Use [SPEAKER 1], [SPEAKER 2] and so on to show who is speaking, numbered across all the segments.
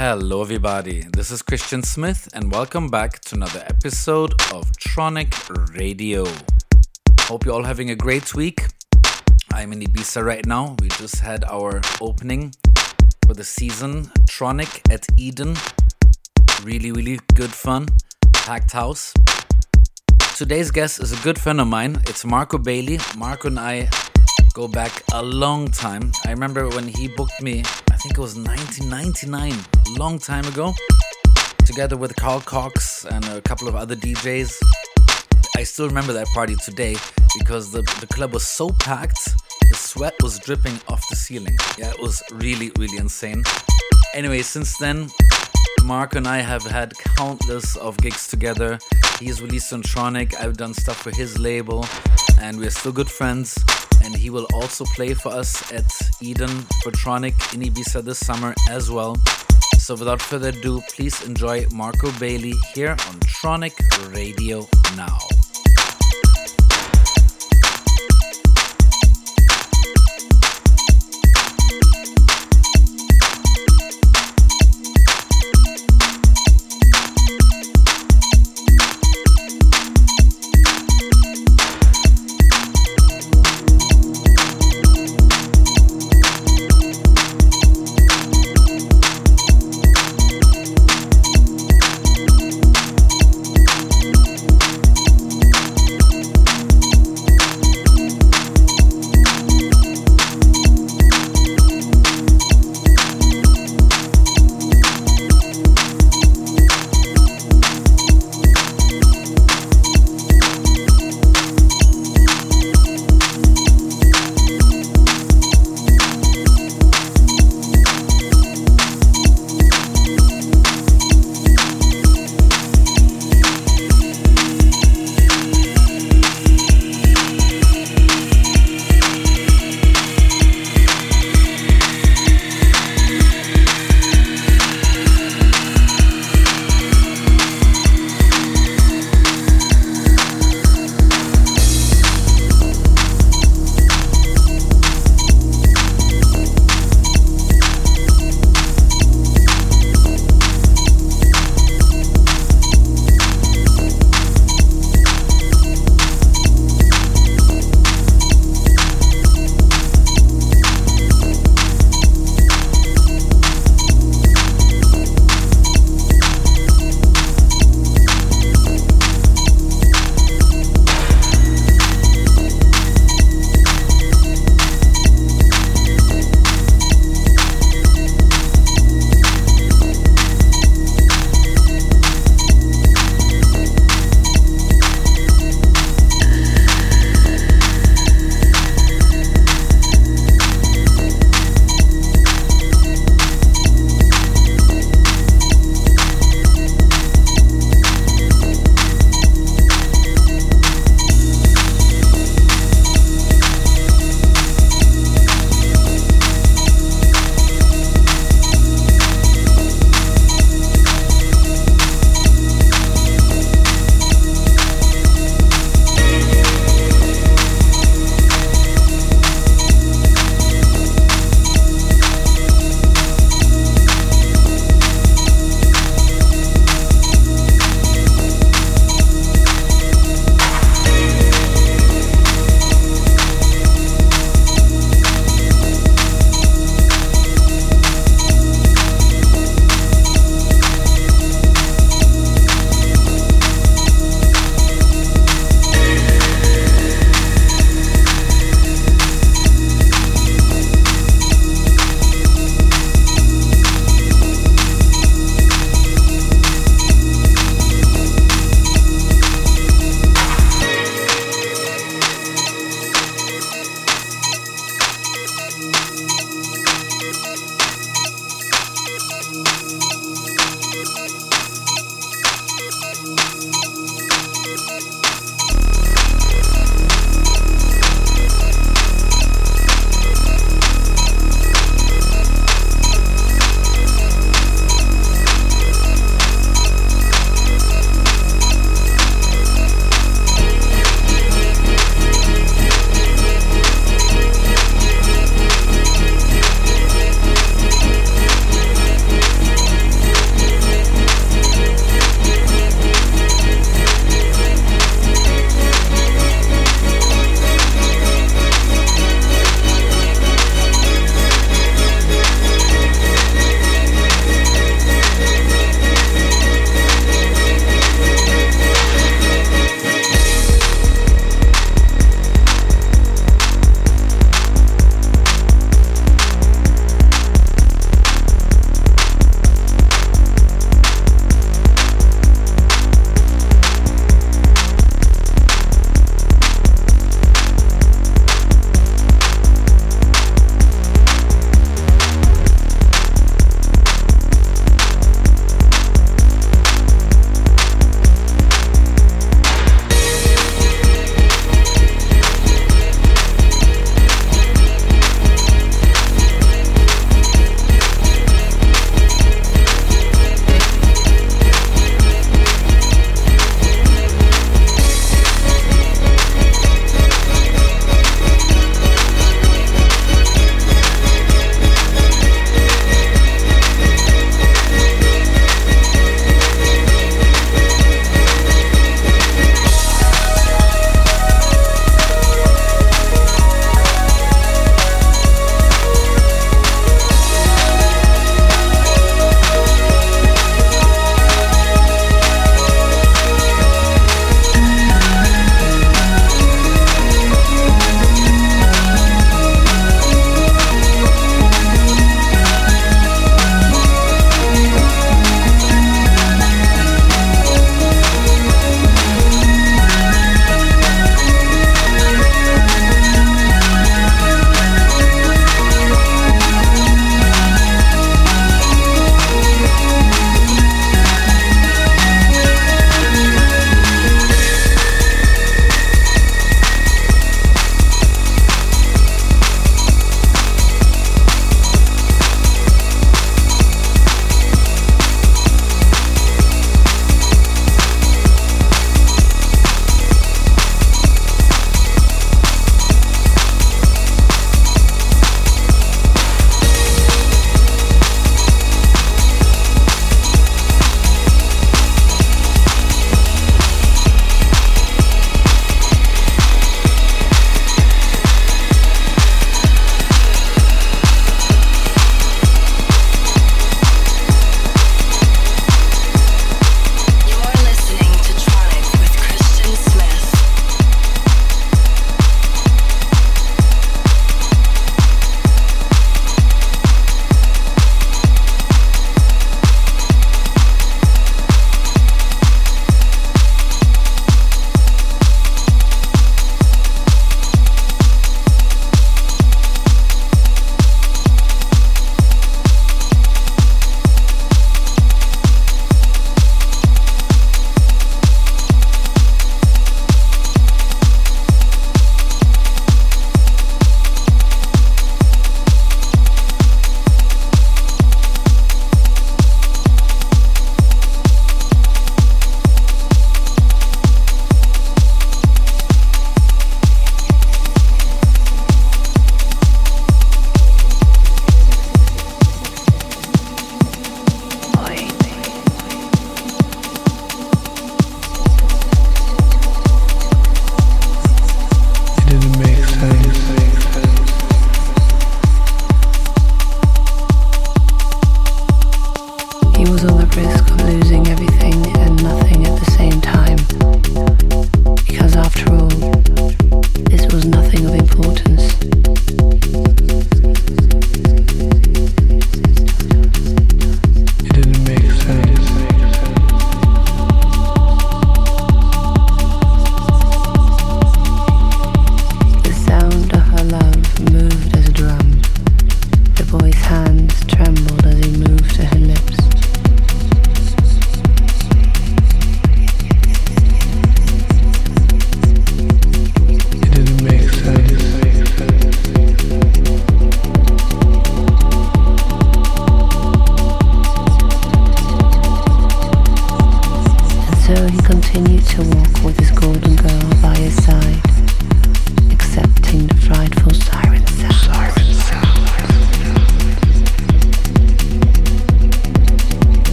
[SPEAKER 1] Hello, everybody. This is Christian Smith, and welcome back to another episode of Tronic Radio. Hope you're all having a great week. I'm in Ibiza right now. We just had our opening for the season, Tronic at Eden. Really, really good fun. Packed house. Today's guest is a good friend of mine. It's Marco Bailey. Marco and I go back a long time. I remember when he booked me, I think it was 1999, a long time ago, together with Carl Cox and a couple of other DJs. I still remember that party today because the, the club was so packed, the sweat was dripping off the ceiling. Yeah, it was really, really insane. Anyway, since then, Mark and I have had countless of gigs together. He's released on Tronic, I've done stuff for his label, and we're still good friends. And he will also play for us at Eden for Tronic in Ibiza this summer as well. So without further ado, please enjoy Marco Bailey here on Tronic Radio now.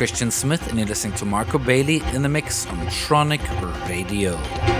[SPEAKER 1] Christian Smith, and you're listening to Marco Bailey in the mix on Tronic Radio.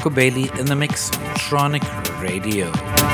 [SPEAKER 1] Marco Bailey in the mix on Tronic Radio.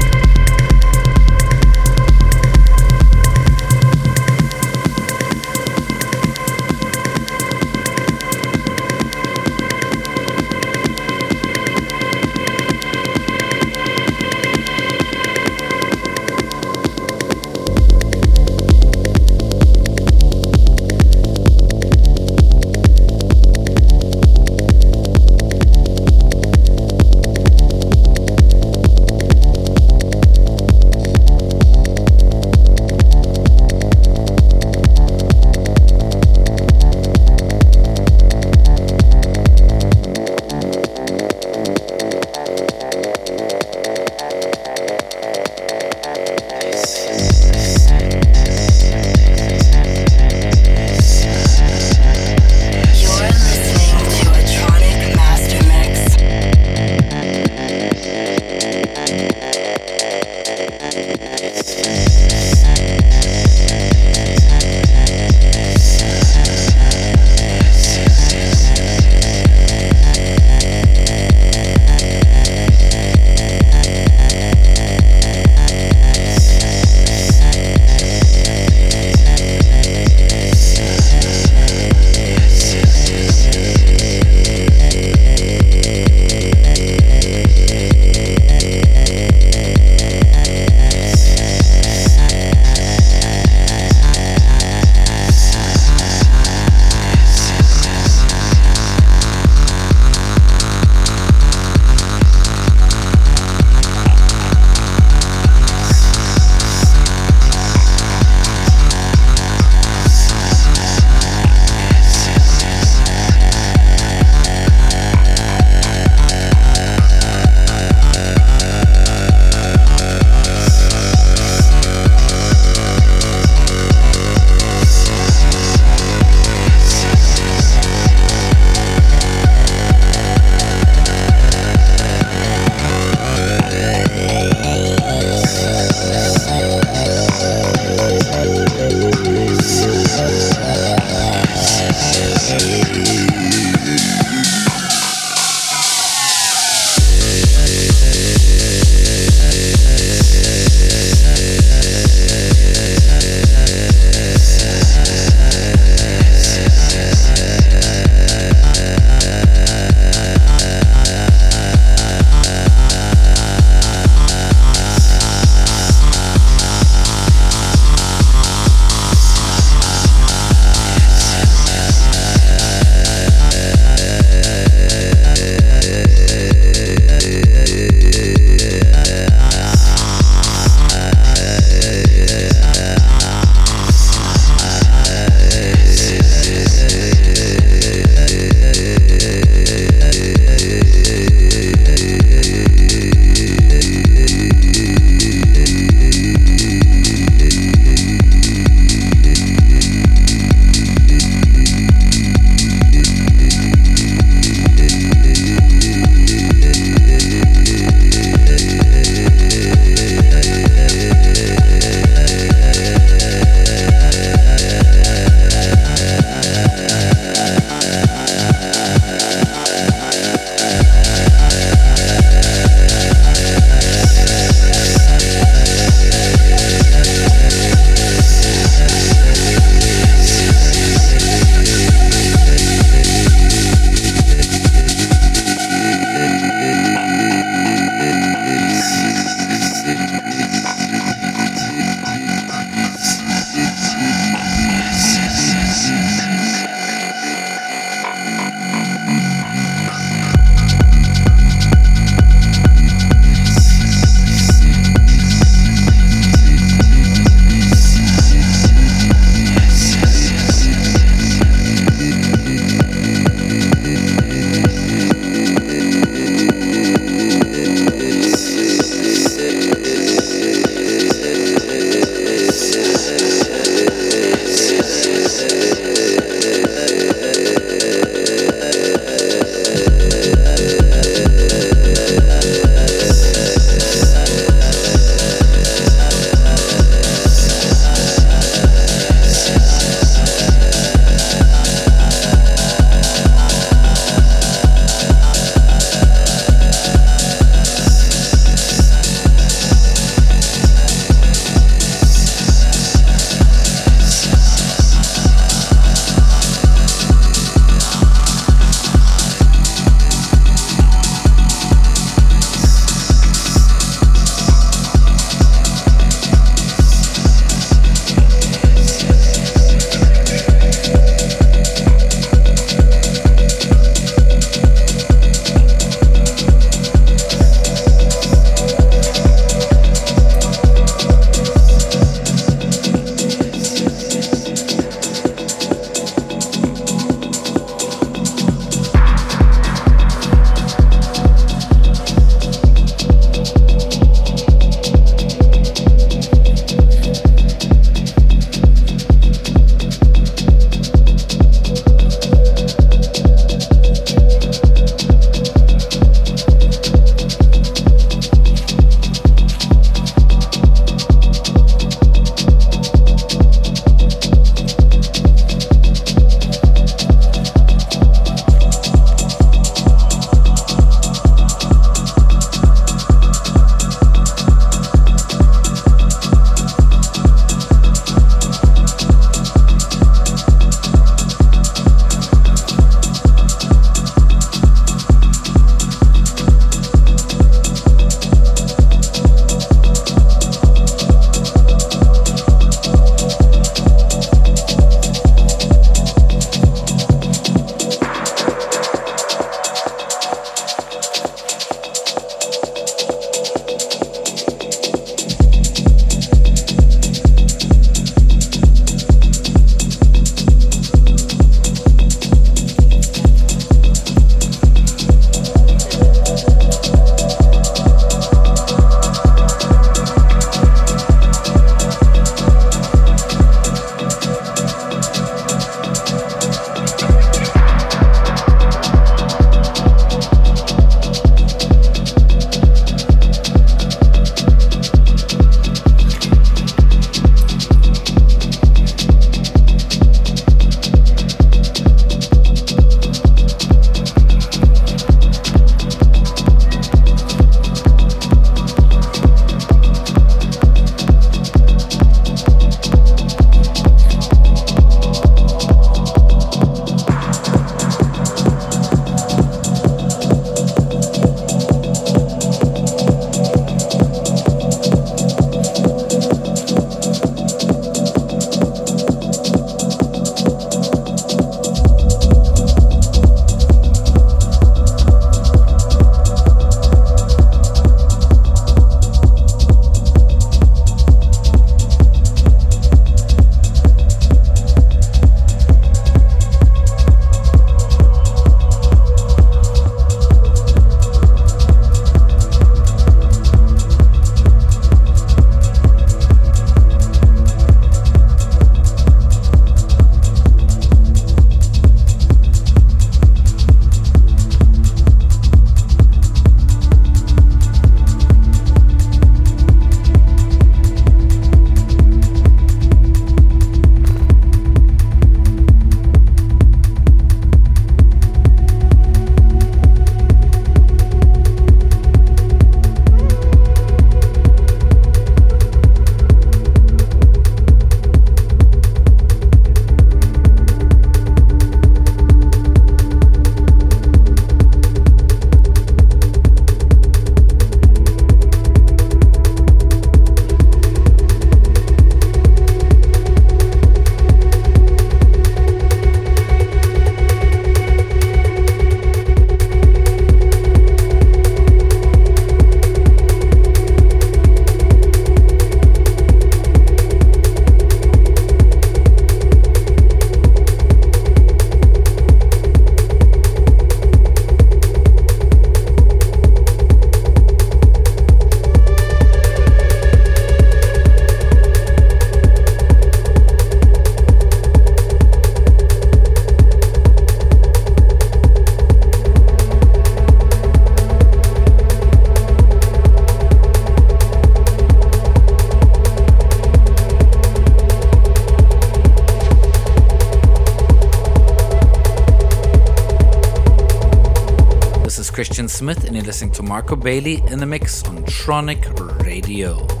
[SPEAKER 1] Listening to Marco Bailey in the mix on Tronic Radio.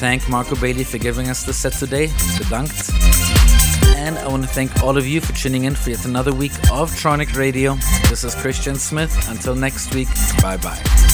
[SPEAKER 1] Thank Marco Bailey for giving us the set today. Bedankt. And I want to thank all of you for tuning in for yet another week of Tronic Radio. This is Christian Smith. Until next week, bye bye.